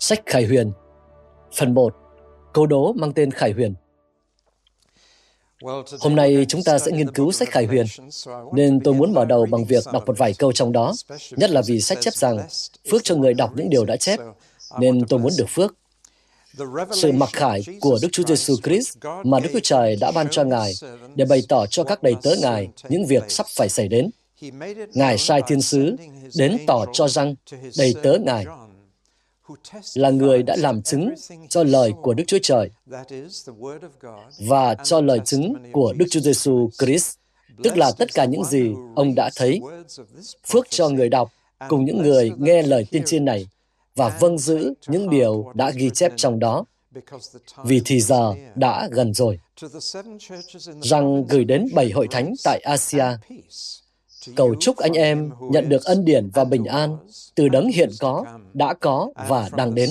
Sách Khải Huyền. Phần 1 Câu đố mang tên Khải Huyền. Hôm nay chúng ta sẽ nghiên cứu sách Khải Huyền, nên tôi muốn mở đầu bằng việc đọc một vài câu trong đó, nhất là vì sách chép rằng phước cho người đọc những điều đã chép, nên tôi muốn được phước. Sự mặc khải của Đức Chúa Giêsu Christ mà Đức Chúa Trời đã ban cho Ngài để bày tỏ cho các đầy tớ Ngài những việc sắp phải xảy đến. Ngài sai thiên sứ đến tỏ cho rằng đầy tớ Ngài là người đã làm chứng cho lời của Đức Chúa Trời và cho lời chứng của Đức Chúa Giêsu Christ, tức là tất cả những gì ông đã thấy. Phước cho người đọc cùng những người nghe lời tiên tri này và vâng giữ những điều đã ghi chép trong đó, vì thì giờ đã gần rồi. Rằng gửi đến bảy hội thánh tại Asia, cầu chúc anh em nhận được ân điển và bình an từ đấng hiện có, đã có và đang đến,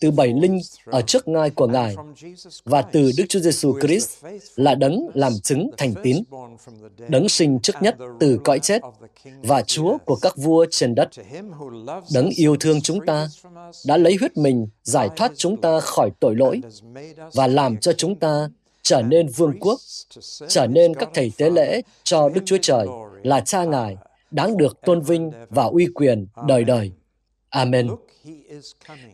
từ bảy linh ở trước ngai của Ngài và từ Đức Chúa Giêsu Christ là đấng làm chứng thành tín, đấng sinh trước nhất từ cõi chết và Chúa của các vua trên đất. Đấng yêu thương chúng ta đã lấy huyết mình giải thoát chúng ta khỏi tội lỗi và làm cho chúng ta trở nên vương quốc, trở nên các thầy tế lễ cho Đức Chúa Trời là cha Ngài, đáng được tôn vinh và uy quyền đời đời. Amen.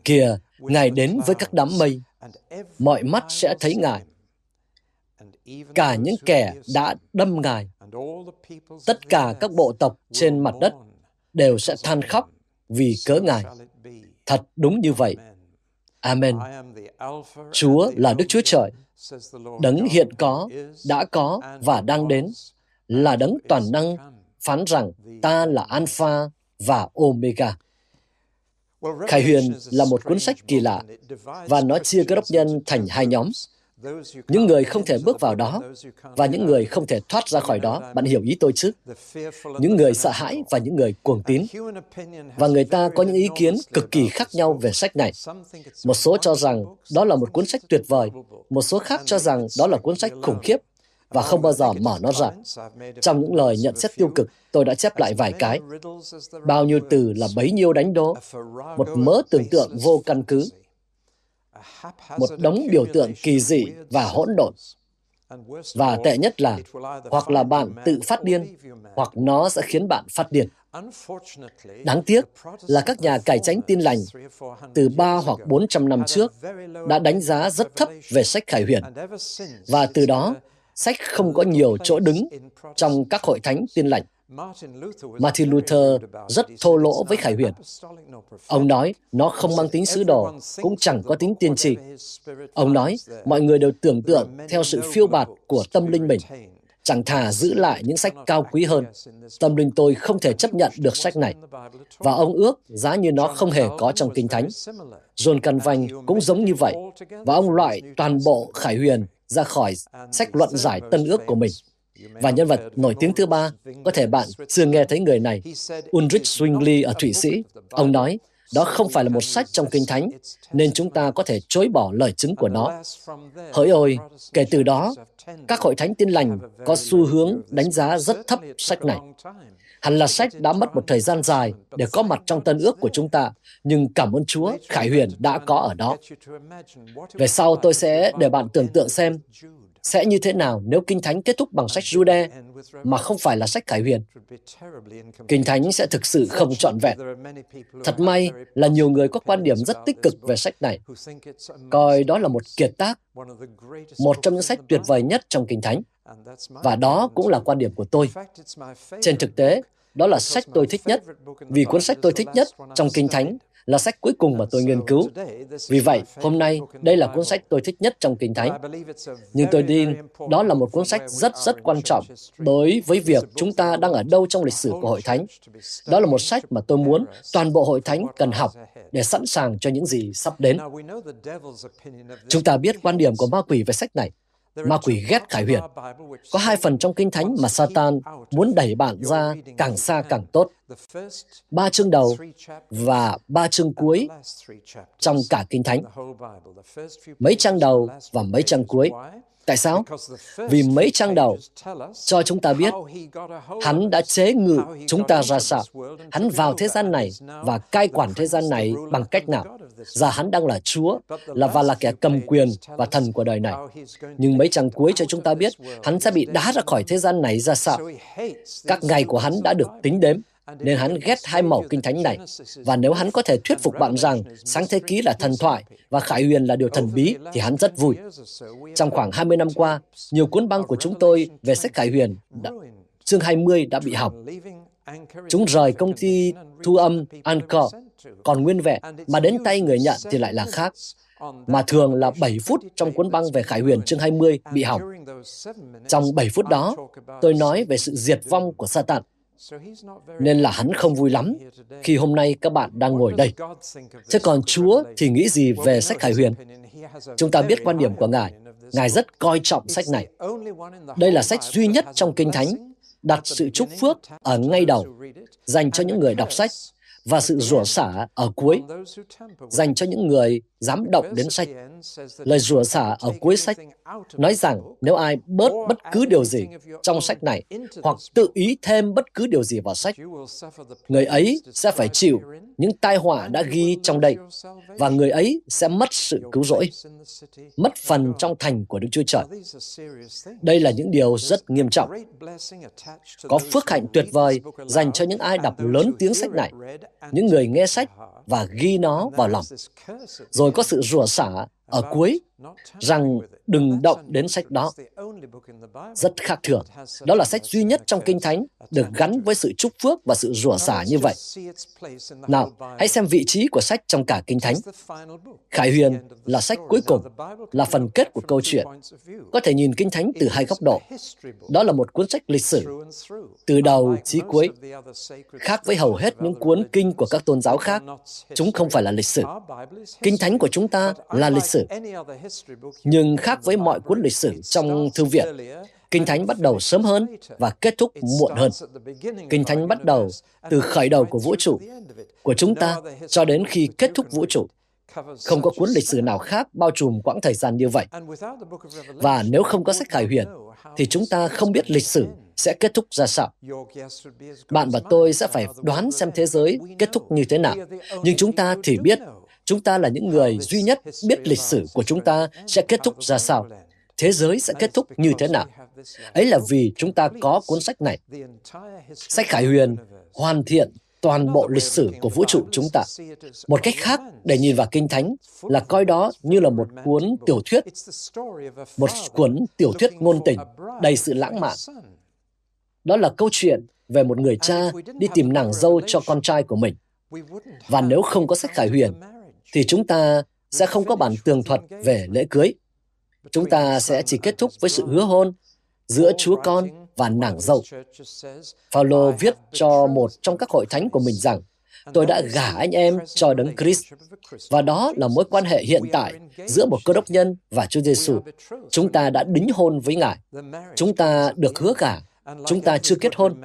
Kìa, Ngài đến với các đám mây, mọi mắt sẽ thấy Ngài. Cả những kẻ đã đâm Ngài, tất cả các bộ tộc trên mặt đất đều sẽ than khóc vì cớ Ngài. Thật đúng như vậy. Amen. Chúa là Đức Chúa Trời, đấng hiện có, đã có và đang đến, là đấng toàn năng, phán rằng ta là Alpha và Omega. Khải Huyền là một cuốn sách kỳ lạ và nó chia cơ đốc nhân thành hai nhóm. Những người không thể bước vào đó và những người không thể thoát ra khỏi đó. Bạn hiểu ý tôi chứ? Những người sợ hãi và những người cuồng tín. Và người ta có những ý kiến cực kỳ khác nhau về sách này. Một số cho rằng đó là một cuốn sách tuyệt vời, một số khác cho rằng đó là cuốn sách khủng khiếp và không bao giờ mở nó ra. Trong những lời nhận xét tiêu cực, tôi đã chép lại vài cái. Bao nhiêu từ là bấy nhiêu đánh đố, một mớ tưởng tượng vô căn cứ, một đống biểu tượng kỳ dị và hỗn độn. Và tệ nhất là, hoặc là bạn tự phát điên, hoặc nó sẽ khiến bạn phát điên. Đáng tiếc là các nhà cải tránh tin lành từ ba hoặc bốn trăm năm trước đã đánh giá rất thấp về sách Khải Huyền. Và từ đó, sách không có nhiều chỗ đứng trong các hội thánh tin lành. Martin Luther rất thô lỗ với Khải Huyền. Ông nói nó không mang tính sứ đồ, cũng chẳng có tính tiên tri. Ông nói mọi người đều tưởng tượng theo sự phiêu bạt của tâm linh mình. Chẳng thà giữ lại những sách cao quý hơn. Tâm linh tôi không thể chấp nhận được sách này. Và ông ước giá như nó không hề có trong Kinh Thánh. John Calvin cũng giống như vậy. Và ông loại toàn bộ Khải Huyền ra khỏi sách luận giải tân ước của mình. Và nhân vật nổi tiếng thứ ba, có thể bạn chưa nghe thấy người này, Ulrich Zwingli ở Thụy Sĩ. Ông nói, đó không phải là một sách trong Kinh Thánh, nên chúng ta có thể chối bỏ lời chứng của nó. Hỡi ôi, kể từ đó, các hội thánh tin lành có xu hướng đánh giá rất thấp sách này. Hẳn là sách đã mất một thời gian dài để có mặt trong tân ước của chúng ta, nhưng cảm ơn Chúa, Khải Huyền đã có ở đó. Về sau tôi sẽ để bạn tưởng tượng xem sẽ như thế nào nếu Kinh Thánh kết thúc bằng sách Jude mà không phải là sách Khải Huyền. Kinh Thánh sẽ thực sự không trọn vẹn. Thật may là nhiều người có quan điểm rất tích cực về sách này, coi đó là một kiệt tác, một trong những sách tuyệt vời nhất trong Kinh Thánh. Và đó cũng là quan điểm của tôi. Trên thực tế, đó là sách tôi thích nhất, vì cuốn sách tôi thích nhất trong Kinh Thánh là sách cuối cùng mà tôi nghiên cứu. Vì vậy, hôm nay, đây là cuốn sách tôi thích nhất trong Kinh Thánh. Nhưng tôi tin đó là một cuốn sách rất rất quan trọng đối với việc chúng ta đang ở đâu trong lịch sử của Hội Thánh. Đó là một sách mà tôi muốn toàn bộ Hội Thánh cần học để sẵn sàng cho những gì sắp đến. Chúng ta biết quan điểm của ma quỷ về sách này. Ma quỷ ghét Khải Huyền. Có hai phần trong Kinh Thánh mà Satan muốn đẩy bạn ra càng xa càng tốt. Ba chương đầu và ba chương cuối trong cả Kinh Thánh. Mấy trang đầu và mấy trang cuối Tại sao? Vì mấy trang đầu cho chúng ta biết hắn đã chế ngự chúng ta ra sao. Hắn vào thế gian này và cai quản thế gian này bằng cách nào. Và hắn đang là Chúa, là và là kẻ cầm quyền và thần của đời này. Nhưng mấy trang cuối cho chúng ta biết hắn sẽ bị đá ra khỏi thế gian này ra sao. Các ngày của hắn đã được tính đếm nên hắn ghét hai mẫu kinh thánh này. Và nếu hắn có thể thuyết phục bạn rằng sáng thế ký là thần thoại và khải huyền là điều thần bí, thì hắn rất vui. Trong khoảng 20 năm qua, nhiều cuốn băng của chúng tôi về sách khải huyền đã, chương 20 đã bị hỏng. Chúng rời công ty thu âm Anchor còn nguyên vẹn, mà đến tay người nhận thì lại là khác mà thường là 7 phút trong cuốn băng về Khải Huyền chương 20 bị hỏng. Trong 7 phút đó, tôi nói về sự diệt vong của Satan. Nên là hắn không vui lắm khi hôm nay các bạn đang ngồi đây. Thế còn Chúa thì nghĩ gì về sách Khải Huyền? Chúng ta biết quan điểm của Ngài. Ngài rất coi trọng sách này. Đây là sách duy nhất trong Kinh Thánh đặt sự chúc phước ở ngay đầu, dành cho những người đọc sách và sự rủa xả ở cuối dành cho những người dám động đến sách. Lời rủa xả ở cuối sách nói rằng nếu ai bớt bất cứ điều gì trong sách này hoặc tự ý thêm bất cứ điều gì vào sách, người ấy sẽ phải chịu những tai họa đã ghi trong đây và người ấy sẽ mất sự cứu rỗi, mất phần trong thành của Đức Chúa Trời. Đây là những điều rất nghiêm trọng. Có phước hạnh tuyệt vời dành cho những ai đọc lớn tiếng sách này, những người nghe sách và ghi nó vào lòng. Rồi có sự rủa xả ở cuối rằng đừng động đến sách đó. Rất khác thường. Đó là sách duy nhất trong Kinh Thánh được gắn với sự chúc phước và sự rủa xả như vậy. Nào, hãy xem vị trí của sách trong cả Kinh Thánh. Khải Huyền là sách cuối cùng, là phần kết của câu chuyện. Có thể nhìn Kinh Thánh từ hai góc độ. Đó là một cuốn sách lịch sử, từ đầu chí cuối. Khác với hầu hết những cuốn kinh của các tôn giáo khác, chúng không phải là lịch sử. Kinh Thánh của chúng ta là lịch sử. Nhưng khác với mọi cuốn lịch sử trong thư viện, Kinh Thánh bắt đầu sớm hơn và kết thúc muộn hơn. Kinh Thánh bắt đầu từ khởi đầu của vũ trụ, của chúng ta cho đến khi kết thúc vũ trụ. Không có cuốn lịch sử nào khác bao trùm quãng thời gian như vậy. Và nếu không có sách Khải Huyền, thì chúng ta không biết lịch sử sẽ kết thúc ra sao. Bạn và tôi sẽ phải đoán xem thế giới kết thúc như thế nào. Nhưng chúng ta thì biết chúng ta là những người duy nhất biết lịch sử của chúng ta sẽ kết thúc ra sao thế giới sẽ kết thúc như thế nào ấy là vì chúng ta có cuốn sách này sách khải huyền hoàn thiện toàn bộ lịch sử của vũ trụ chúng ta. Một cách khác để nhìn vào Kinh Thánh là coi đó như là một cuốn tiểu thuyết, một cuốn tiểu thuyết ngôn tình đầy sự lãng mạn. Đó là câu chuyện về một người cha đi tìm nàng dâu cho con trai của mình. Và nếu không có sách khải huyền, thì chúng ta sẽ không có bản tường thuật về lễ cưới. Chúng ta sẽ chỉ kết thúc với sự hứa hôn giữa Chúa Con và nàng dâu. Phaolô viết cho một trong các hội thánh của mình rằng, tôi đã gả anh em cho đấng Christ. Và đó là mối quan hệ hiện tại giữa một cơ đốc nhân và Chúa Giêsu. Chúng ta đã đính hôn với Ngài. Chúng ta được hứa gả. Chúng ta chưa kết hôn.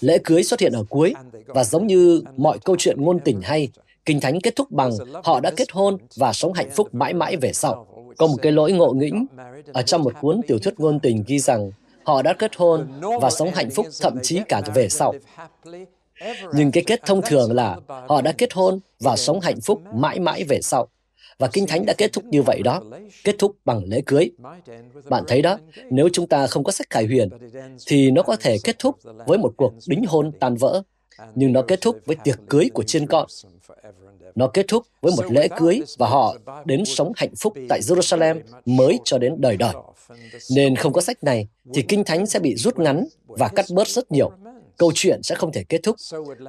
Lễ cưới xuất hiện ở cuối và giống như mọi câu chuyện ngôn tình hay, Kinh Thánh kết thúc bằng họ đã kết hôn và sống hạnh phúc mãi mãi về sau. Có một cái lỗi ngộ nghĩnh ở trong một cuốn tiểu thuyết ngôn tình ghi rằng họ đã kết hôn và sống hạnh phúc thậm chí cả về sau. Nhưng cái kết thông thường là họ đã kết hôn và sống hạnh phúc mãi mãi về sau. Và Kinh Thánh đã kết thúc như vậy đó, kết thúc bằng lễ cưới. Bạn thấy đó, nếu chúng ta không có sách khải huyền, thì nó có thể kết thúc với một cuộc đính hôn tan vỡ, nhưng nó kết thúc với tiệc cưới của chiên con. Nó kết thúc với một lễ cưới và họ đến sống hạnh phúc tại Jerusalem mới cho đến đời đời. Nên không có sách này thì Kinh Thánh sẽ bị rút ngắn và cắt bớt rất nhiều. Câu chuyện sẽ không thể kết thúc,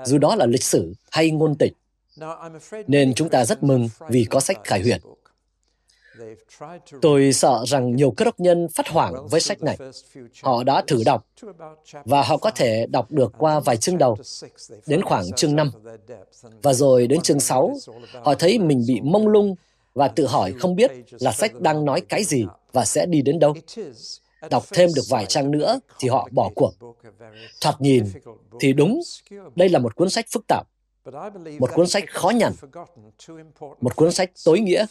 dù đó là lịch sử hay ngôn tình. Nên chúng ta rất mừng vì có sách Khải Huyền. Tôi sợ rằng nhiều cơ đốc nhân phát hoảng với sách này. Họ đã thử đọc và họ có thể đọc được qua vài chương đầu, đến khoảng chương 5. Và rồi đến chương 6, họ thấy mình bị mông lung và tự hỏi không biết là sách đang nói cái gì và sẽ đi đến đâu. Đọc thêm được vài trang nữa thì họ bỏ cuộc. Thoạt nhìn thì đúng, đây là một cuốn sách phức tạp, một cuốn sách khó nhằn, một cuốn sách tối nghĩa.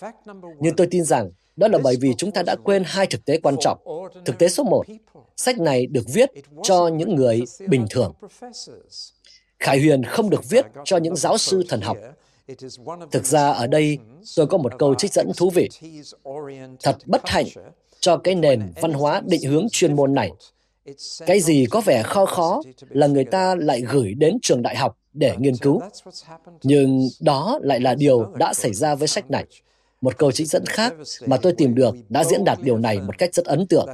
Nhưng tôi tin rằng đó là bởi vì chúng ta đã quên hai thực tế quan trọng. Thực tế số một, sách này được viết cho những người bình thường. Khải Huyền không được viết cho những giáo sư thần học. Thực ra ở đây tôi có một câu trích dẫn thú vị. Thật bất hạnh cho cái nền văn hóa định hướng chuyên môn này. Cái gì có vẻ khó khó là người ta lại gửi đến trường đại học để nghiên cứu. Nhưng đó lại là điều đã xảy ra với sách này. Một câu trích dẫn khác mà tôi tìm được đã diễn đạt điều này một cách rất ấn tượng.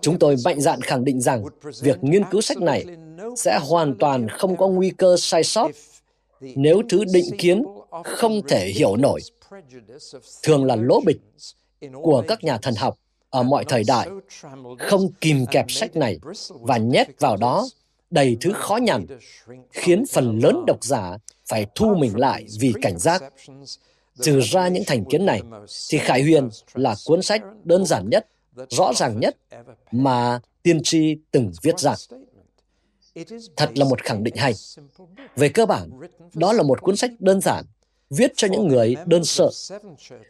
Chúng tôi mạnh dạn khẳng định rằng việc nghiên cứu sách này sẽ hoàn toàn không có nguy cơ sai sót nếu thứ định kiến không thể hiểu nổi, thường là lỗ bịch của các nhà thần học ở mọi thời đại, không kìm kẹp sách này và nhét vào đó đầy thứ khó nhằn, khiến phần lớn độc giả phải thu mình lại vì cảnh giác. Trừ ra những thành kiến này, thì Khải Huyền là cuốn sách đơn giản nhất, rõ ràng nhất mà tiên tri từng viết ra. Thật là một khẳng định hay. Về cơ bản, đó là một cuốn sách đơn giản, viết cho những người đơn sơ.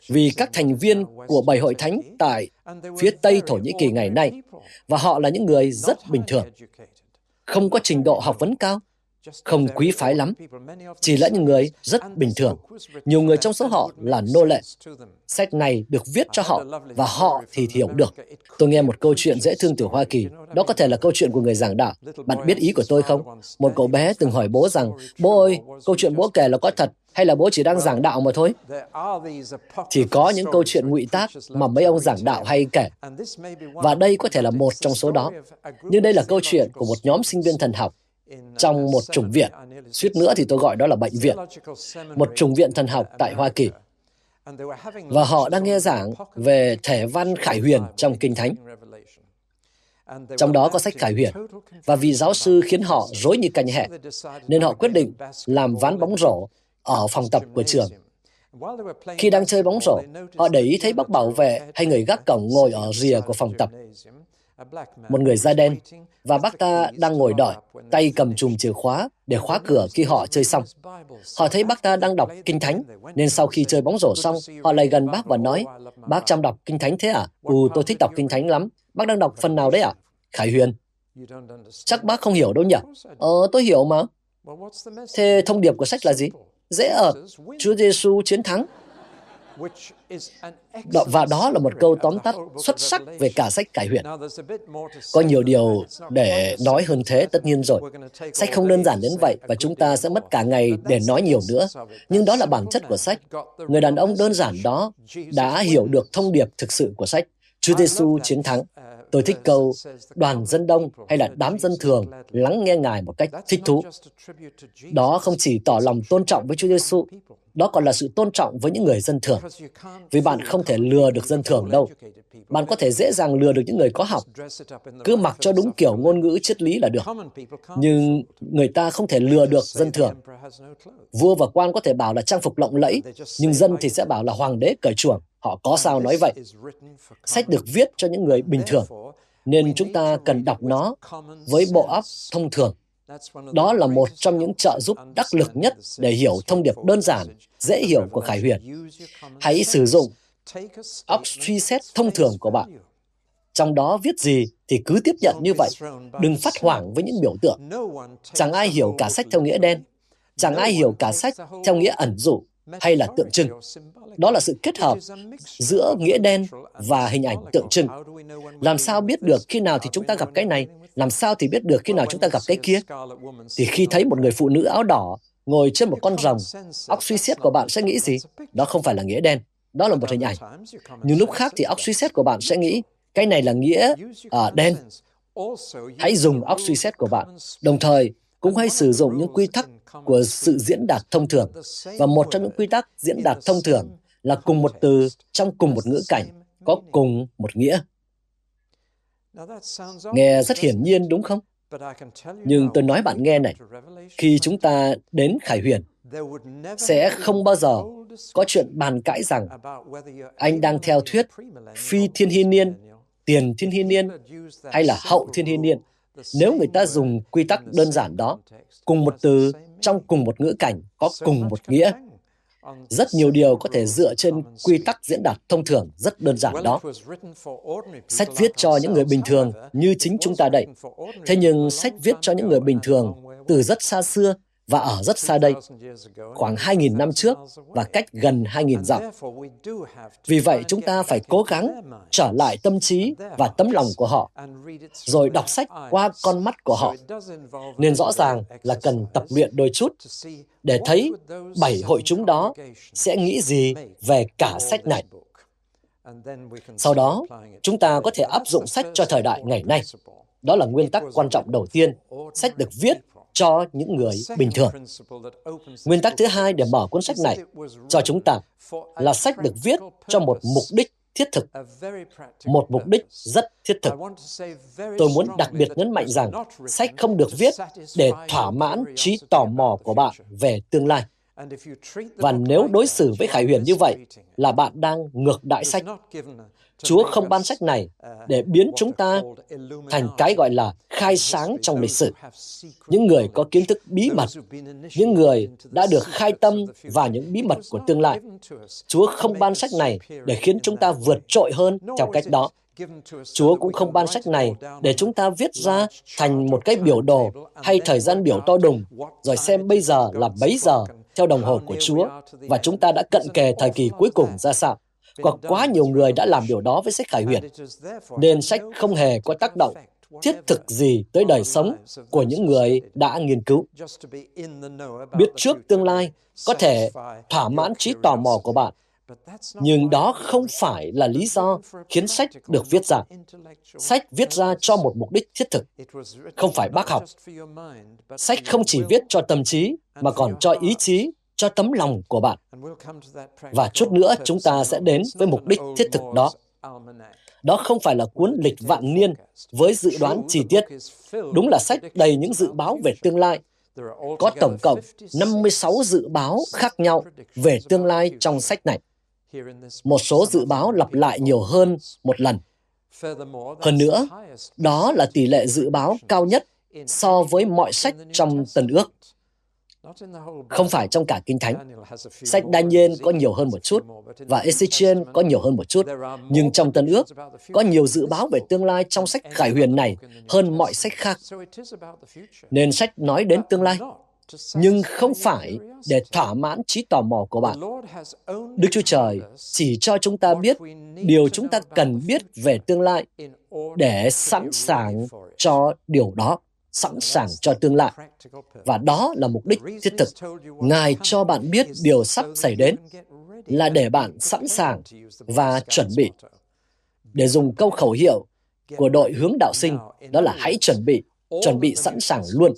Vì các thành viên của bảy hội thánh tại phía Tây Thổ Nhĩ Kỳ ngày nay, và họ là những người rất bình thường, không có trình độ học vấn cao, không quý phái lắm, chỉ là những người rất bình thường. Nhiều người trong số họ là nô lệ. Sách này được viết cho họ và họ thì hiểu được. Tôi nghe một câu chuyện dễ thương từ Hoa Kỳ. Đó có thể là câu chuyện của người giảng đạo. Bạn biết ý của tôi không? Một cậu bé từng hỏi bố rằng, bố ơi, câu chuyện bố kể là có thật hay là bố chỉ đang giảng đạo mà thôi? Chỉ có những câu chuyện ngụy tác mà mấy ông giảng đạo hay kể. Và đây có thể là một trong số đó. Nhưng đây là câu chuyện của một nhóm sinh viên thần học trong một chủng viện, suýt nữa thì tôi gọi đó là bệnh viện, một chủng viện thần học tại Hoa Kỳ. Và họ đang nghe giảng về thể văn Khải Huyền trong Kinh Thánh. Trong đó có sách Khải Huyền. Và vì giáo sư khiến họ rối như canh hẹ, nên họ quyết định làm ván bóng rổ ở phòng tập của trường. Khi đang chơi bóng rổ, họ để ý thấy bác bảo vệ hay người gác cổng ngồi ở rìa của phòng tập một người da đen, và bác ta đang ngồi đợi, tay cầm chùm chìa khóa để khóa cửa khi họ chơi xong. Họ thấy bác ta đang đọc Kinh Thánh, nên sau khi chơi bóng rổ xong, họ lại gần bác và nói, bác chăm đọc Kinh Thánh thế à? Ừ, tôi thích đọc Kinh Thánh lắm. Bác đang đọc phần nào đấy à? Khải Huyền. Chắc bác không hiểu đâu nhỉ? Ờ, tôi hiểu mà. Thế thông điệp của sách là gì? Dễ ở, Chúa Giêsu chiến thắng. Và đó là một câu tóm tắt xuất sắc về cả sách cải huyện. Có nhiều điều để nói hơn thế tất nhiên rồi. Sách không đơn giản đến vậy và chúng ta sẽ mất cả ngày để nói nhiều nữa. Nhưng đó là bản chất của sách. Người đàn ông đơn giản đó đã hiểu được thông điệp thực sự của sách. Chúa Giêsu chiến thắng. Tôi thích câu đoàn dân đông hay là đám dân thường lắng nghe Ngài một cách thích thú. Đó không chỉ tỏ lòng tôn trọng với Chúa Giêsu, đó còn là sự tôn trọng với những người dân thường. Vì bạn không thể lừa được dân thường đâu. Bạn có thể dễ dàng lừa được những người có học. Cứ mặc cho đúng kiểu ngôn ngữ triết lý là được. Nhưng người ta không thể lừa được dân thường. Vua và quan có thể bảo là trang phục lộng lẫy, nhưng dân thì sẽ bảo là hoàng đế cởi chuồng. Họ có sao nói vậy. Sách được viết cho những người bình thường, nên chúng ta cần đọc nó với bộ óc thông thường đó là một trong những trợ giúp đắc lực nhất để hiểu thông điệp đơn giản, dễ hiểu của Khải Huyền. Hãy sử dụng xét thông thường của bạn. Trong đó viết gì thì cứ tiếp nhận như vậy, đừng phát hoảng với những biểu tượng. Chẳng ai hiểu cả sách theo nghĩa đen, chẳng ai hiểu cả sách theo nghĩa ẩn dụ hay là tượng trưng. Đó là sự kết hợp giữa nghĩa đen và hình ảnh tượng trưng. Làm sao biết được khi nào thì chúng ta gặp cái này, làm sao thì biết được khi nào chúng ta gặp cái kia? Thì khi thấy một người phụ nữ áo đỏ ngồi trên một con rồng, óc suy xét của bạn sẽ nghĩ gì? Đó không phải là nghĩa đen, đó là một hình ảnh. Nhưng lúc khác thì óc suy xét của bạn sẽ nghĩ, cái này là nghĩa à, đen. Hãy dùng óc suy xét của bạn. Đồng thời, cũng hãy sử dụng những quy tắc của sự diễn đạt thông thường. Và một trong những quy tắc diễn đạt thông thường là cùng một từ trong cùng một ngữ cảnh có cùng một nghĩa. Nghe rất hiển nhiên đúng không? Nhưng tôi nói bạn nghe này, khi chúng ta đến Khải Huyền, sẽ không bao giờ có chuyện bàn cãi rằng anh đang theo thuyết phi thiên hy niên, tiền thiên hy niên hay là hậu thiên hy niên. Nếu người ta dùng quy tắc đơn giản đó, cùng một từ trong cùng một ngữ cảnh có cùng một nghĩa, rất nhiều điều có thể dựa trên quy tắc diễn đạt thông thường rất đơn giản đó. Sách viết cho những người bình thường như chính chúng ta đây. Thế nhưng sách viết cho những người bình thường từ rất xa xưa và ở rất xa đây, khoảng 2.000 năm trước và cách gần 2.000 dặm. Vì vậy, chúng ta phải cố gắng trở lại tâm trí và tấm lòng của họ, rồi đọc sách qua con mắt của họ. Nên rõ ràng là cần tập luyện đôi chút để thấy bảy hội chúng đó sẽ nghĩ gì về cả sách này. Sau đó, chúng ta có thể áp dụng sách cho thời đại ngày nay. Đó là nguyên tắc quan trọng đầu tiên. Sách được viết cho những người bình thường. Nguyên tắc thứ hai để mở cuốn sách này cho chúng ta là sách được viết cho một mục đích thiết thực, một mục đích rất thiết thực. Tôi muốn đặc biệt nhấn mạnh rằng sách không được viết để thỏa mãn trí tò mò của bạn về tương lai. Và nếu đối xử với Khải Huyền như vậy là bạn đang ngược đại sách. Chúa không ban sách này để biến chúng ta thành cái gọi là khai sáng trong lịch sử. Những người có kiến thức bí mật, những người đã được khai tâm và những bí mật của tương lai. Chúa không ban sách này để khiến chúng ta vượt trội hơn theo cách đó. Chúa cũng không ban sách này để chúng ta viết ra thành một cái biểu đồ hay thời gian biểu to đùng, rồi xem bây giờ là bấy giờ theo đồng hồ của Chúa và chúng ta đã cận kề thời kỳ cuối cùng ra sao. Có quá nhiều người đã làm điều đó với sách Khải Huyền, nên sách không hề có tác động thiết thực gì tới đời sống của những người đã nghiên cứu. Biết trước tương lai có thể thỏa mãn trí tò mò của bạn, nhưng đó không phải là lý do khiến sách được viết ra. Sách viết ra cho một mục đích thiết thực, không phải bác học. Sách không chỉ viết cho tâm trí, mà còn cho ý chí, cho tấm lòng của bạn. Và chút nữa chúng ta sẽ đến với mục đích thiết thực đó. Đó không phải là cuốn lịch vạn niên với dự đoán chi tiết. Đúng là sách đầy những dự báo về tương lai. Có tổng cộng 56 dự báo khác nhau về tương lai trong sách này. Một số dự báo lặp lại nhiều hơn một lần. Hơn nữa, đó là tỷ lệ dự báo cao nhất so với mọi sách trong Tần ước. Không phải trong cả Kinh Thánh. Sách Daniel có nhiều hơn một chút và Ezechiel có nhiều hơn một chút. Nhưng trong Tân ước, có nhiều dự báo về tương lai trong sách Khải Huyền này hơn mọi sách khác. Nên sách nói đến tương lai, nhưng không phải để thỏa mãn trí tò mò của bạn. Đức Chúa Trời chỉ cho chúng ta biết điều chúng ta cần biết về tương lai để sẵn sàng cho điều đó sẵn sàng cho tương lai. Và đó là mục đích thiết thực. Ngài cho bạn biết điều sắp xảy đến là để bạn sẵn sàng và chuẩn bị. Để dùng câu khẩu hiệu của đội hướng đạo sinh, đó là hãy chuẩn bị, chuẩn bị sẵn sàng luôn.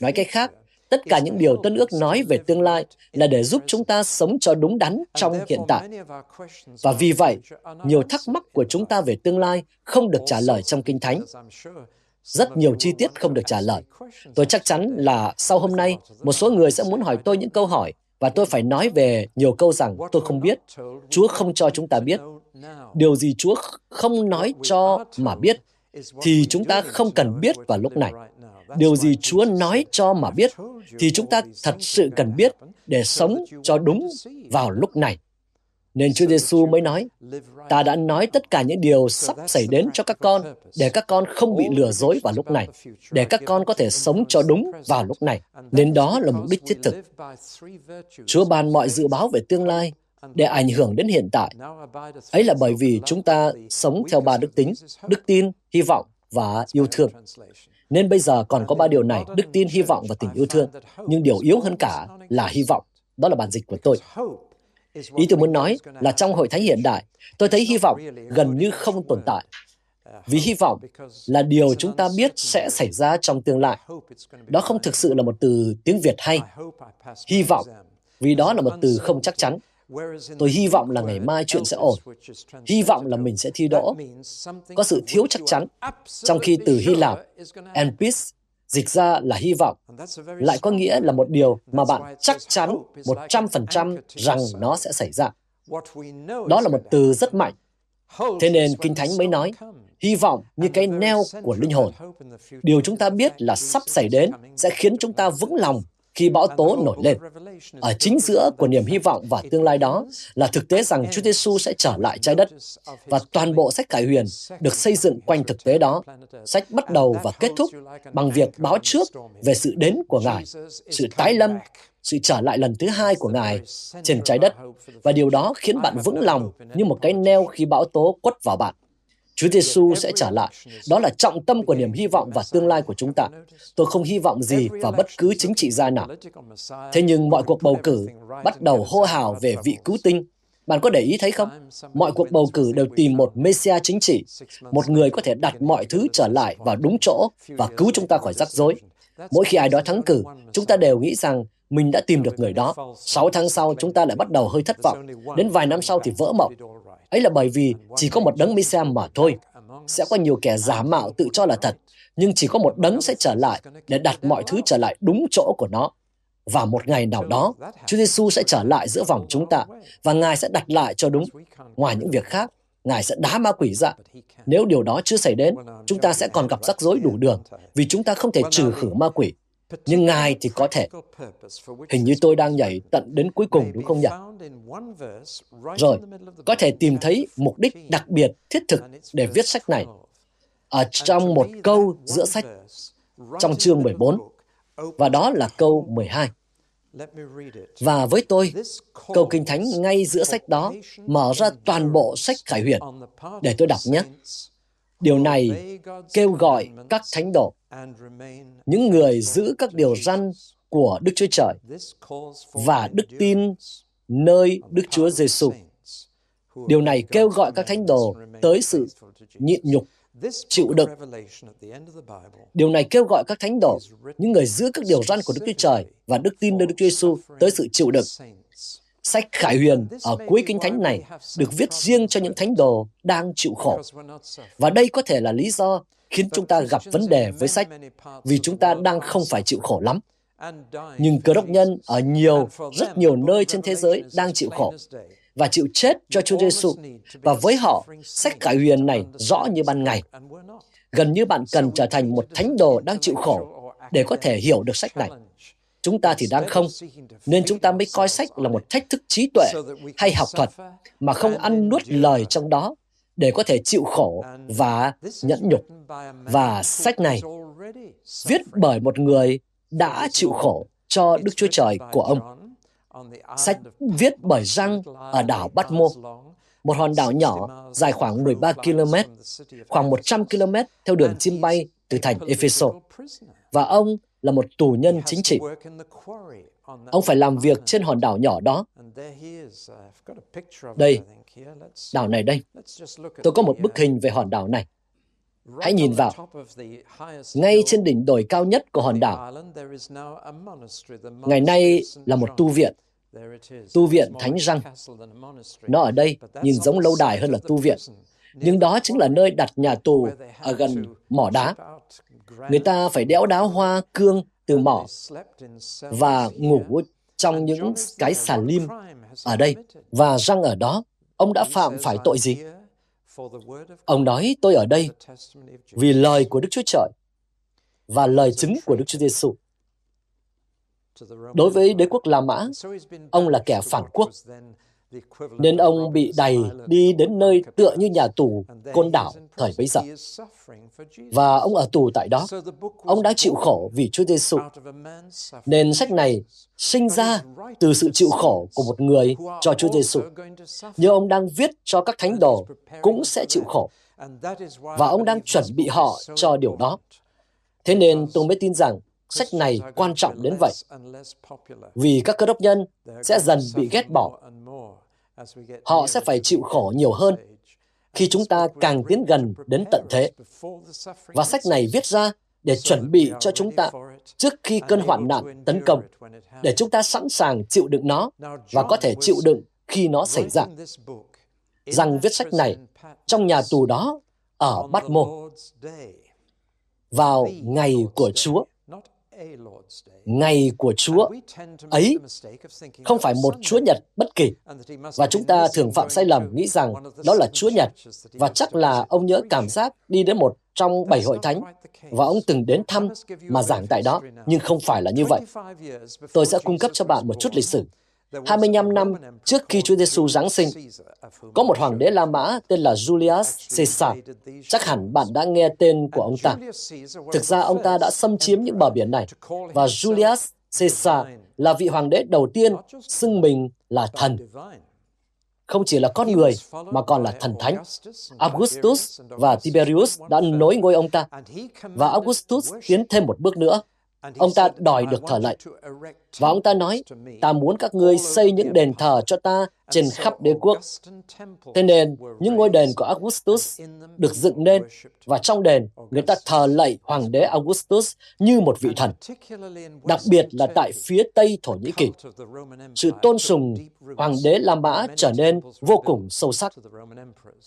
Nói cách khác, tất cả những điều Tân ước nói về tương lai là để giúp chúng ta sống cho đúng đắn trong hiện tại. Và vì vậy, nhiều thắc mắc của chúng ta về tương lai không được trả lời trong Kinh Thánh rất nhiều chi tiết không được trả lời. Tôi chắc chắn là sau hôm nay, một số người sẽ muốn hỏi tôi những câu hỏi và tôi phải nói về nhiều câu rằng tôi không biết. Chúa không cho chúng ta biết. Điều gì Chúa không nói cho mà biết, thì chúng ta không cần biết vào lúc này. Điều gì Chúa nói cho mà biết, thì chúng ta thật sự cần biết để sống cho đúng vào lúc này. Nên Chúa Giêsu mới nói, ta đã nói tất cả những điều sắp xảy đến cho các con, để các con không bị lừa dối vào lúc này, để các con có thể sống cho đúng vào lúc này. Nên đó là mục đích thiết thực. Chúa ban mọi dự báo về tương lai để ảnh hưởng đến hiện tại. Ấy là bởi vì chúng ta sống theo ba đức tính, đức tin, hy vọng và yêu thương. Nên bây giờ còn có ba điều này, đức tin, hy vọng và tình yêu thương. Nhưng điều yếu hơn cả là hy vọng. Đó là bản dịch của tôi. Ý tôi muốn nói là trong hội thánh hiện đại, tôi thấy hy vọng gần như không tồn tại. Vì hy vọng là điều chúng ta biết sẽ xảy ra trong tương lai. Đó không thực sự là một từ tiếng Việt hay. Hy vọng, vì đó là một từ không chắc chắn. Tôi hy vọng là ngày mai chuyện sẽ ổn. Hy vọng là mình sẽ thi đỗ. Có sự thiếu chắc chắn, trong khi từ Hy Lạp, Enpis, dịch ra là hy vọng, lại có nghĩa là một điều mà bạn chắc chắn 100% rằng nó sẽ xảy ra. Đó là một từ rất mạnh. Thế nên Kinh Thánh mới nói, hy vọng như cái neo của linh hồn. Điều chúng ta biết là sắp xảy đến sẽ khiến chúng ta vững lòng khi bão tố nổi lên. Ở chính giữa của niềm hy vọng và tương lai đó là thực tế rằng Chúa Giêsu sẽ trở lại trái đất và toàn bộ sách cải huyền được xây dựng quanh thực tế đó. Sách bắt đầu và kết thúc bằng việc báo trước về sự đến của Ngài, sự tái lâm, sự trở lại lần thứ hai của Ngài trên trái đất và điều đó khiến bạn vững lòng như một cái neo khi bão tố quất vào bạn. Chúa Giêsu sẽ trở lại. Đó là trọng tâm của niềm hy vọng và tương lai của chúng ta. Tôi không hy vọng gì vào bất cứ chính trị gia nào. Thế nhưng mọi cuộc bầu cử bắt đầu hô hào về vị cứu tinh. Bạn có để ý thấy không? Mọi cuộc bầu cử đều tìm một Messiah chính trị, một người có thể đặt mọi thứ trở lại vào đúng chỗ và cứu chúng ta khỏi rắc rối. Mỗi khi ai đó thắng cử, chúng ta đều nghĩ rằng mình đã tìm được người đó. Sáu tháng sau, chúng ta lại bắt đầu hơi thất vọng. Đến vài năm sau thì vỡ mộng. Ấy là bởi vì chỉ có một đấng Messiah mà thôi. Sẽ có nhiều kẻ giả mạo tự cho là thật, nhưng chỉ có một đấng sẽ trở lại để đặt mọi thứ trở lại đúng chỗ của nó. Và một ngày nào đó, Chúa Giêsu sẽ trở lại giữa vòng chúng ta và Ngài sẽ đặt lại cho đúng. Ngoài những việc khác, Ngài sẽ đá ma quỷ ra. Nếu điều đó chưa xảy đến, chúng ta sẽ còn gặp rắc rối đủ đường vì chúng ta không thể trừ khử ma quỷ. Nhưng Ngài thì có thể. Hình như tôi đang nhảy tận đến cuối cùng đúng không nhỉ? Rồi, có thể tìm thấy mục đích đặc biệt thiết thực để viết sách này ở trong một câu giữa sách trong chương 14 và đó là câu 12. Và với tôi, câu Kinh Thánh ngay giữa sách đó mở ra toàn bộ sách Khải Huyền để tôi đọc nhé. Điều này kêu gọi các thánh đồ, những người giữ các điều răn của Đức Chúa Trời và đức tin nơi Đức Chúa Giêsu. Điều này kêu gọi các thánh đồ tới sự nhịn nhục, chịu đựng. Điều này kêu gọi các thánh đồ, những người giữ các điều răn của Đức Chúa Trời và đức tin nơi Đức Chúa Giêsu tới sự chịu đựng. Sách Khải Huyền ở cuối kinh thánh này được viết riêng cho những thánh đồ đang chịu khổ. Và đây có thể là lý do khiến chúng ta gặp vấn đề với sách, vì chúng ta đang không phải chịu khổ lắm. Nhưng cơ đốc nhân ở nhiều, rất nhiều nơi trên thế giới đang chịu khổ và chịu chết cho Chúa Giêsu. Và với họ, sách cải Huyền này rõ như ban ngày. Gần như bạn cần trở thành một thánh đồ đang chịu khổ để có thể hiểu được sách này. Chúng ta thì đang không, nên chúng ta mới coi sách là một thách thức trí tuệ hay học thuật mà không ăn nuốt lời trong đó để có thể chịu khổ và nhẫn nhục. Và sách này viết bởi một người đã chịu khổ cho Đức Chúa Trời của ông. Sách viết bởi Răng ở đảo Batmo, một hòn đảo nhỏ dài khoảng 13 km, khoảng 100 km theo đường chim bay từ thành Epheso. Và ông là một tù nhân chính trị. Ông phải làm việc trên hòn đảo nhỏ đó. Đây, đảo này đây. Tôi có một bức hình về hòn đảo này. Hãy nhìn vào. Ngay trên đỉnh đồi cao nhất của hòn đảo, ngày nay là một tu viện. Tu viện Thánh Răng. Nó ở đây, nhìn giống lâu đài hơn là tu viện. Nhưng đó chính là nơi đặt nhà tù ở gần mỏ đá. Người ta phải đẽo đá hoa cương từ mỏ và ngủ trong những cái sàn lim ở đây và răng ở đó. Ông đã phạm phải tội gì? Ông nói tôi ở đây vì lời của Đức Chúa Trời và lời chứng của Đức Chúa Giêsu. Đối với đế quốc La Mã, ông là kẻ phản quốc, nên ông bị đày đi đến nơi tựa như nhà tù, côn đảo, thời bấy giờ. Và ông ở tù tại đó. Ông đã chịu khổ vì Chúa Giêsu. Nên sách này sinh ra từ sự chịu khổ của một người cho Chúa Giêsu. Nhưng ông đang viết cho các thánh đồ cũng sẽ chịu khổ. Và ông đang chuẩn bị họ cho điều đó. Thế nên tôi mới tin rằng sách này quan trọng đến vậy. Vì các cơ đốc nhân sẽ dần bị ghét bỏ. Họ sẽ phải chịu khổ nhiều hơn khi chúng ta càng tiến gần đến tận thế. Và sách này viết ra để chuẩn bị cho chúng ta trước khi cơn hoạn nạn tấn công, để chúng ta sẵn sàng chịu đựng nó và có thể chịu đựng khi nó xảy ra. Rằng viết sách này trong nhà tù đó ở Bát Mô vào ngày của Chúa ngày của Chúa ấy không phải một Chúa Nhật bất kỳ. Và chúng ta thường phạm sai lầm nghĩ rằng đó là Chúa Nhật. Và chắc là ông nhớ cảm giác đi đến một trong bảy hội thánh và ông từng đến thăm mà giảng tại đó, nhưng không phải là như vậy. Tôi sẽ cung cấp cho bạn một chút lịch sử. 25 năm trước khi Chúa Giêsu Giáng sinh, có một hoàng đế La Mã tên là Julius Caesar. Chắc hẳn bạn đã nghe tên của ông ta. Thực ra ông ta đã xâm chiếm những bờ biển này, và Julius Caesar là vị hoàng đế đầu tiên xưng mình là thần. Không chỉ là con người, mà còn là thần thánh. Augustus và Tiberius đã nối ngôi ông ta, và Augustus tiến thêm một bước nữa. Ông ta đòi được thờ lạy. Và ông ta nói, ta muốn các ngươi xây những đền thờ cho ta trên khắp đế quốc. Thế nên, những ngôi đền của Augustus được dựng nên, và trong đền, người ta thờ lạy hoàng đế Augustus như một vị thần. Đặc biệt là tại phía tây Thổ Nhĩ Kỳ. Sự tôn sùng hoàng đế La Mã trở nên vô cùng sâu sắc.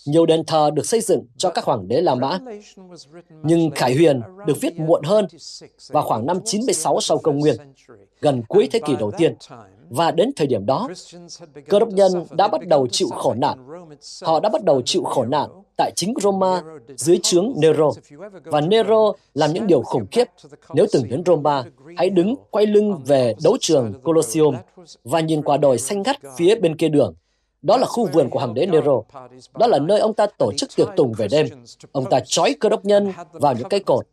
Nhiều đền thờ được xây dựng cho các hoàng đế La Mã. Nhưng Khải Huyền được viết muộn hơn, vào khoảng năm 96 sau công nguyên, gần cuối thế kỷ đầu tiên. Và đến thời điểm đó, cơ đốc nhân đã bắt đầu chịu khổ nạn. Họ đã bắt đầu chịu khổ nạn tại chính Roma dưới trướng Nero. Và Nero làm những điều khủng khiếp. Nếu từng đến Roma, hãy đứng quay lưng về đấu trường Colosseum và nhìn qua đồi xanh ngắt phía bên kia đường. Đó là khu vườn của hoàng đế Nero. Đó là nơi ông ta tổ chức tiệc tùng về đêm. Ông ta trói cơ đốc nhân vào những cây cột,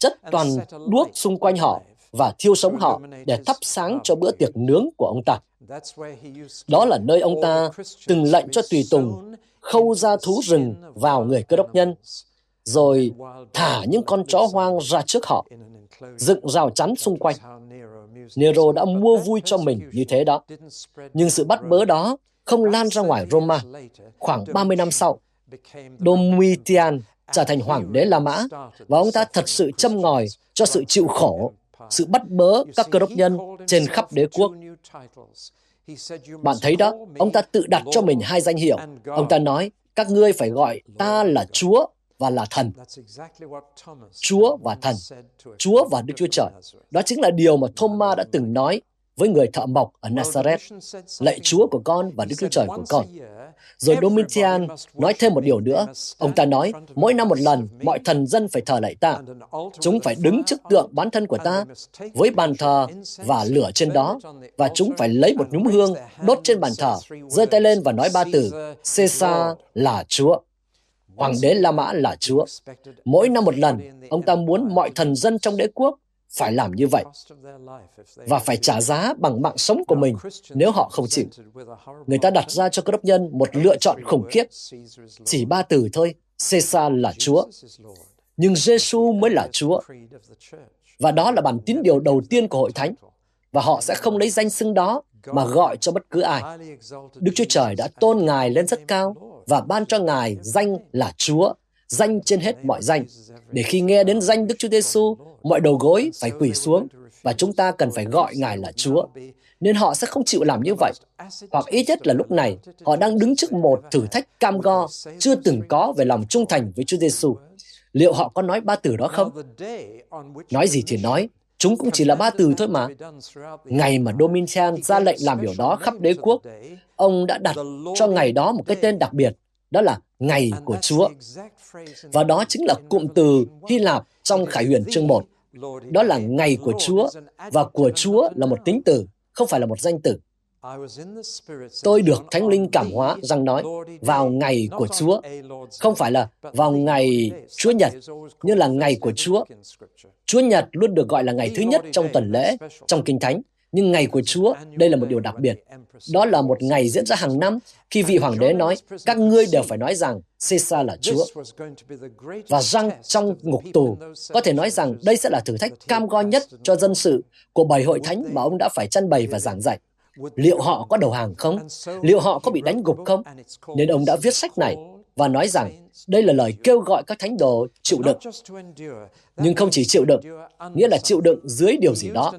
chất toàn đuốc xung quanh họ và thiêu sống họ để thắp sáng cho bữa tiệc nướng của ông ta. Đó là nơi ông ta từng lệnh cho tùy tùng khâu ra thú rừng vào người cơ đốc nhân, rồi thả những con chó hoang ra trước họ, dựng rào chắn xung quanh. Nero đã mua vui cho mình như thế đó. Nhưng sự bắt bớ đó không lan ra ngoài Roma. Khoảng 30 năm sau, Domitian trở thành hoàng đế La Mã và ông ta thật sự châm ngòi cho sự chịu khổ sự bắt bớ các cơ đốc nhân trên khắp đế quốc. Bạn thấy đó, ông ta tự đặt cho mình hai danh hiệu. Ông ta nói, các ngươi phải gọi ta là Chúa và là thần. Chúa và thần. Chúa và Đức Chúa Trời. Đó chính là điều mà Thomas đã từng nói với người thợ mộc ở Nazareth. Lạy Chúa của con và Đức Chúa Trời của con. Rồi Domitian nói thêm một điều nữa. Ông ta nói, mỗi năm một lần, mọi thần dân phải thờ lạy ta. Chúng phải đứng trước tượng bán thân của ta với bàn thờ và lửa trên đó. Và chúng phải lấy một nhúm hương đốt trên bàn thờ, giơ tay lên và nói ba từ, Caesar là Chúa. Hoàng đế La Mã là Chúa. Mỗi năm một lần, ông ta muốn mọi thần dân trong đế quốc phải làm như vậy và phải trả giá bằng mạng sống của mình nếu họ không chịu. Người ta đặt ra cho cơ đốc nhân một lựa chọn khủng khiếp. Chỉ ba từ thôi, Caesar là Chúa. Nhưng Giêsu mới là Chúa. Và đó là bản tín điều đầu tiên của hội thánh. Và họ sẽ không lấy danh xưng đó mà gọi cho bất cứ ai. Đức Chúa Trời đã tôn Ngài lên rất cao và ban cho Ngài danh là Chúa, danh trên hết mọi danh, để khi nghe đến danh Đức Chúa Giêsu, mọi đầu gối phải quỳ xuống và chúng ta cần phải gọi Ngài là Chúa. Nên họ sẽ không chịu làm như vậy. Hoặc ít nhất là lúc này, họ đang đứng trước một thử thách cam go chưa từng có về lòng trung thành với Chúa Giêsu. Liệu họ có nói ba từ đó không? Nói gì thì nói, chúng cũng chỉ là ba từ thôi mà. Ngày mà Domitian ra lệnh làm điều đó khắp đế quốc, ông đã đặt cho ngày đó một cái tên đặc biệt, đó là Ngày của Chúa. Và đó chính là cụm từ Hy Lạp trong Khải Huyền chương 1. Đó là ngày của Chúa, và của Chúa là một tính từ, không phải là một danh từ. Tôi được Thánh Linh cảm hóa rằng nói vào ngày của Chúa, không phải là vào ngày Chúa Nhật, nhưng là ngày của Chúa. Chúa Nhật luôn được gọi là ngày thứ nhất trong tuần lễ, trong Kinh Thánh, nhưng ngày của Chúa, đây là một điều đặc biệt. Đó là một ngày diễn ra hàng năm khi vị hoàng đế nói, các ngươi đều phải nói rằng Caesar là Chúa. Và răng trong ngục tù có thể nói rằng đây sẽ là thử thách cam go nhất cho dân sự của bảy hội thánh mà ông đã phải chăn bày và giảng dạy. Liệu họ có đầu hàng không? Liệu họ có bị đánh gục không? Nên ông đã viết sách này và nói rằng đây là lời kêu gọi các thánh đồ chịu đựng. Nhưng không chỉ chịu đựng, nghĩa là chịu đựng dưới điều gì đó.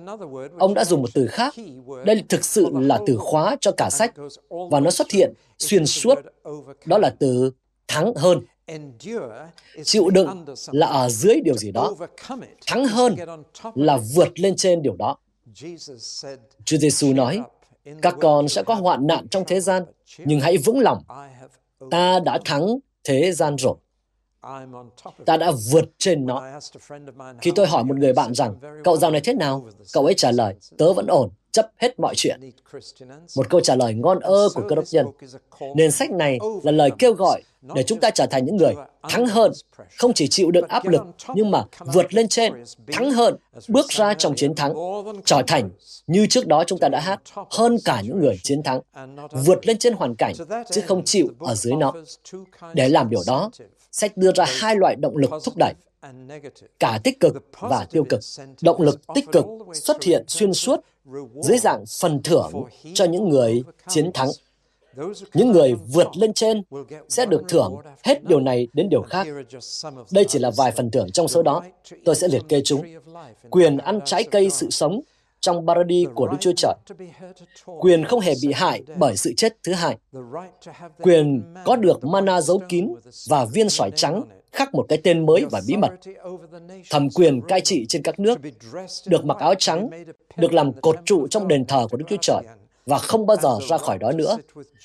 Ông đã dùng một từ khác. Đây thực sự là từ khóa cho cả sách, và nó xuất hiện xuyên suốt. Đó là từ thắng hơn. Chịu đựng là ở dưới điều gì đó. Thắng hơn là vượt lên trên điều đó. Chúa Giêsu nói, các con sẽ có hoạn nạn trong thế gian, nhưng hãy vững lòng. Ta đã thắng thế gian rồi. Ta đã vượt trên nó. Khi tôi hỏi một người bạn rằng, cậu dạo này thế nào? Cậu ấy trả lời, tớ vẫn ổn, chấp hết mọi chuyện. Một câu trả lời ngon ơ của cơ đốc nhân. Nên sách này là lời kêu gọi để chúng ta trở thành những người thắng hơn, không chỉ chịu đựng áp lực, nhưng mà vượt lên trên, thắng hơn, bước ra trong chiến thắng, trở thành như trước đó chúng ta đã hát, hơn cả những người chiến thắng, vượt lên trên hoàn cảnh, chứ không chịu ở dưới nó. Để làm điều đó, sách đưa ra hai loại động lực thúc đẩy, cả tích cực và tiêu cực. Động lực tích cực xuất hiện xuyên suốt dưới dạng phần thưởng cho những người chiến thắng. Những người vượt lên trên sẽ được thưởng hết điều này đến điều khác. Đây chỉ là vài phần thưởng trong số đó. Tôi sẽ liệt kê chúng. Quyền ăn trái cây sự sống trong paradis của Đức Chúa Trời. Quyền không hề bị hại bởi sự chết thứ hai. Quyền có được mana giấu kín và viên sỏi trắng khắc một cái tên mới và bí mật. Thẩm quyền cai trị trên các nước, được mặc áo trắng, được làm cột trụ trong đền thờ của Đức Chúa Trời và không bao giờ ra khỏi đó nữa,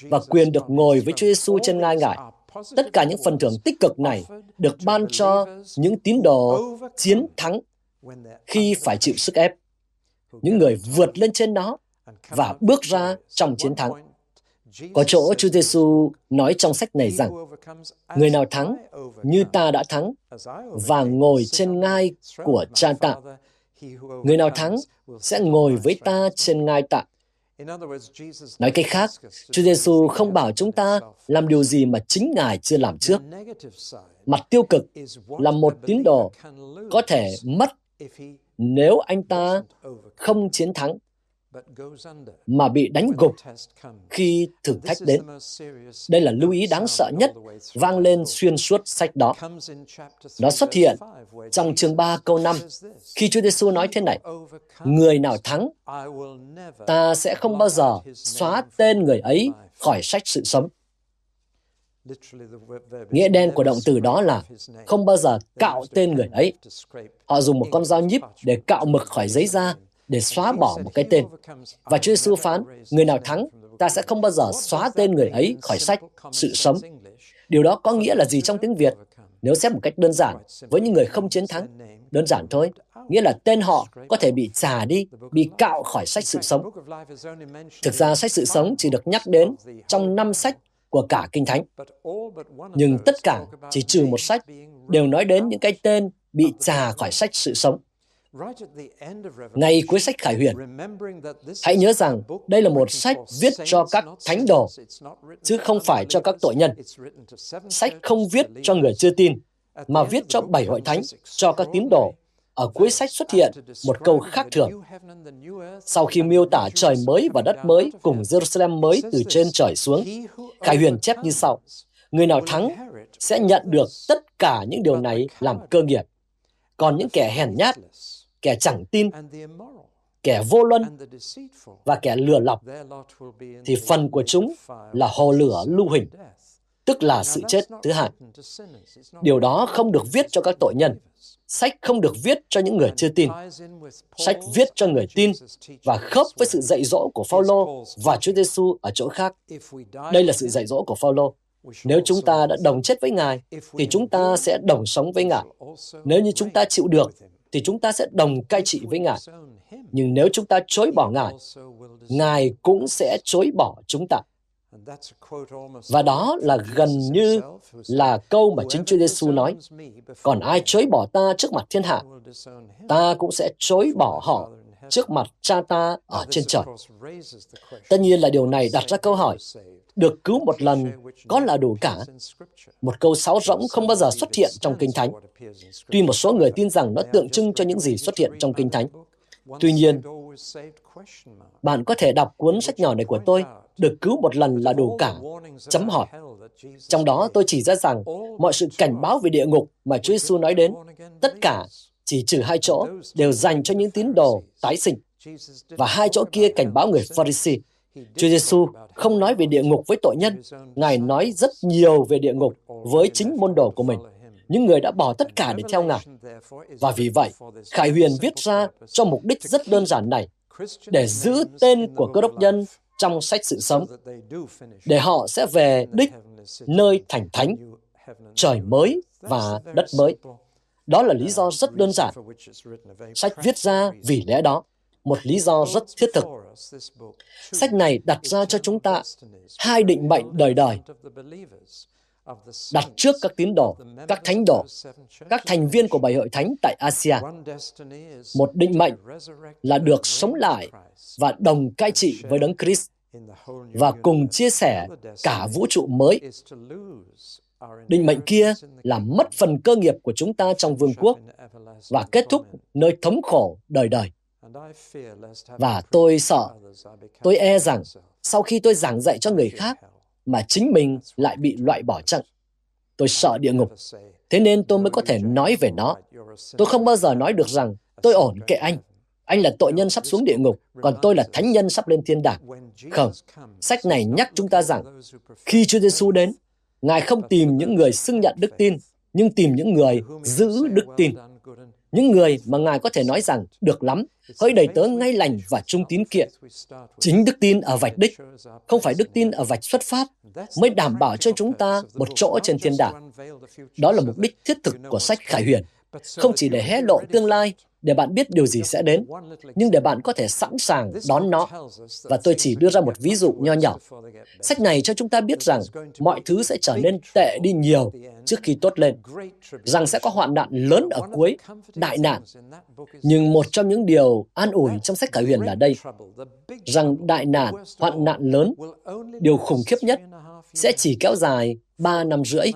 và quyền được ngồi với Chúa Giêsu trên ngai ngải. Tất cả những phần thưởng tích cực này được ban cho những tín đồ chiến thắng khi phải chịu sức ép. Những người vượt lên trên nó và bước ra trong chiến thắng. Có chỗ Chúa Giêsu nói trong sách này rằng, người nào thắng như ta đã thắng và ngồi trên ngai của cha ta. Người nào thắng sẽ ngồi với ta trên ngai tạ. Nói cách khác, Chúa Giêsu không bảo chúng ta làm điều gì mà chính Ngài chưa làm trước. Mặt tiêu cực là một tín đồ có thể mất nếu anh ta không chiến thắng mà bị đánh gục khi thử thách đến. Đây là lưu ý đáng sợ nhất vang lên xuyên suốt sách đó. Nó xuất hiện trong chương 3 câu 5 khi Chúa Giêsu nói thế này: Người nào thắng, ta sẽ không bao giờ xóa tên người ấy khỏi sách sự sống. Nghĩa đen của động từ đó là không bao giờ cạo tên người ấy. Họ dùng một con dao nhíp để cạo mực khỏi giấy da để xóa bỏ một cái tên. Và Chúa Giêsu phán, người nào thắng, ta sẽ không bao giờ xóa tên người ấy khỏi sách sự sống. Điều đó có nghĩa là gì trong tiếng Việt? Nếu xét một cách đơn giản, với những người không chiến thắng, đơn giản thôi, nghĩa là tên họ có thể bị xả đi, bị cạo khỏi sách sự sống. Thực ra sách sự sống chỉ được nhắc đến trong năm sách của cả Kinh Thánh. Nhưng tất cả, chỉ trừ một sách, đều nói đến những cái tên bị trà khỏi sách sự sống. Ngay cuối sách Khải Huyền, hãy nhớ rằng đây là một sách viết cho các thánh đồ, chứ không phải cho các tội nhân. Sách không viết cho người chưa tin, mà viết cho bảy hội thánh, cho các tín đồ. Ở cuối sách xuất hiện một câu khác thường. Sau khi miêu tả trời mới và đất mới cùng Jerusalem mới từ trên trời xuống, Khải Huyền chép như sau. Người nào thắng sẽ nhận được tất cả những điều này làm cơ nghiệp. Còn những kẻ hèn nhát kẻ chẳng tin, kẻ vô luân và kẻ lừa lọc, thì phần của chúng là hồ lửa lưu hình, tức là sự chết thứ hai. Điều đó không được viết cho các tội nhân. Sách không được viết cho những người chưa tin. Sách viết cho người tin và khớp với sự dạy dỗ của Phaolô và Chúa Giêsu ở chỗ khác. Đây là sự dạy dỗ của Phaolô. Nếu chúng ta đã đồng chết với Ngài, thì chúng ta sẽ đồng sống với Ngài. Nếu như chúng ta chịu được, thì chúng ta sẽ đồng cai trị với Ngài. Nhưng nếu chúng ta chối bỏ Ngài, Ngài cũng sẽ chối bỏ chúng ta. Và đó là gần như là câu mà chính Chúa Giêsu nói. Còn ai chối bỏ ta trước mặt thiên hạ, ta cũng sẽ chối bỏ họ trước mặt cha ta ở trên trời. Tất nhiên là điều này đặt ra câu hỏi, được cứu một lần có là đủ cả. Một câu sáo rỗng không bao giờ xuất hiện trong Kinh Thánh. Tuy một số người tin rằng nó tượng trưng cho những gì xuất hiện trong Kinh Thánh. Tuy nhiên, Bạn có thể đọc cuốn sách nhỏ này của tôi, được cứu một lần là đủ cả, chấm hỏi. Trong đó tôi chỉ ra rằng mọi sự cảnh báo về địa ngục mà Chúa Giêsu nói đến, tất cả chỉ trừ hai chỗ đều dành cho những tín đồ tái sinh. Và hai chỗ kia cảnh báo người Pharisee. Chúa Giêsu không nói về địa ngục với tội nhân, Ngài nói rất nhiều về địa ngục với chính môn đồ của mình những người đã bỏ tất cả để theo Ngài. Và vì vậy, Khải Huyền viết ra cho mục đích rất đơn giản này, để giữ tên của cơ đốc nhân trong sách sự sống, để họ sẽ về đích nơi thành thánh, trời mới và đất mới. Đó là lý do rất đơn giản. Sách viết ra vì lẽ đó, một lý do rất thiết thực. Sách này đặt ra cho chúng ta hai định mệnh đời đời đặt trước các tín đồ, các thánh đồ, các thành viên của bảy hội thánh tại Asia. Một định mệnh là được sống lại và đồng cai trị với Đấng Christ và cùng chia sẻ cả vũ trụ mới. Định mệnh kia là mất phần cơ nghiệp của chúng ta trong vương quốc và kết thúc nơi thống khổ đời đời. Và tôi sợ, tôi e rằng sau khi tôi giảng dạy cho người khác, mà chính mình lại bị loại bỏ chăng? Tôi sợ địa ngục. Thế nên tôi mới có thể nói về nó. Tôi không bao giờ nói được rằng tôi ổn kệ anh. Anh là tội nhân sắp xuống địa ngục, còn tôi là thánh nhân sắp lên thiên đàng. Không, sách này nhắc chúng ta rằng khi Chúa Giêsu đến, Ngài không tìm những người xưng nhận đức tin, nhưng tìm những người giữ đức tin. Những người mà Ngài có thể nói rằng, được lắm, hỡi đầy tớ ngay lành và trung tín kiện. Chính đức tin ở vạch đích, không phải đức tin ở vạch xuất phát, mới đảm bảo cho chúng ta một chỗ trên thiên đàng. Đó là mục đích thiết thực của sách Khải Huyền, không chỉ để hé lộ tương lai, để bạn biết điều gì sẽ đến, nhưng để bạn có thể sẵn sàng đón nó. Và tôi chỉ đưa ra một ví dụ nho nhỏ. Sách này cho chúng ta biết rằng mọi thứ sẽ trở nên tệ đi nhiều trước khi tốt lên, rằng sẽ có hoạn nạn lớn ở cuối, đại nạn. Nhưng một trong những điều an ủi trong sách Khải Huyền là đây, rằng đại nạn, hoạn nạn lớn, điều khủng khiếp nhất sẽ chỉ kéo dài 3 năm rưỡi,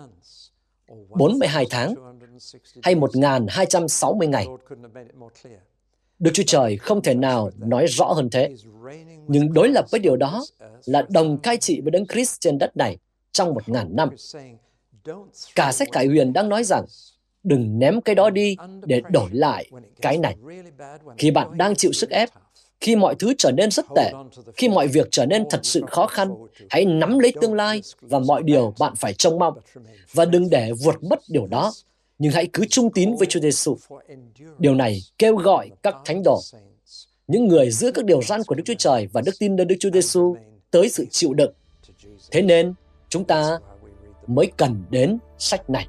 42 tháng hay 1.260 ngày. Đức Chúa Trời không thể nào nói rõ hơn thế. Nhưng đối lập với điều đó là đồng cai trị với Đấng Christ trên đất này trong một ngàn năm. Cả sách cải huyền đang nói rằng đừng ném cái đó đi để đổi lại cái này. Khi bạn đang chịu sức ép, khi mọi thứ trở nên rất tệ, khi mọi việc trở nên thật sự khó khăn, hãy nắm lấy tương lai và mọi điều bạn phải trông mong và đừng để vượt mất điều đó nhưng hãy cứ trung tín với Chúa Giêsu. Điều này kêu gọi các thánh đồ, những người giữ các điều răn của Đức Chúa Trời và đức tin nơi Đức Chúa Giêsu tới sự chịu đựng. Thế nên, chúng ta mới cần đến sách này.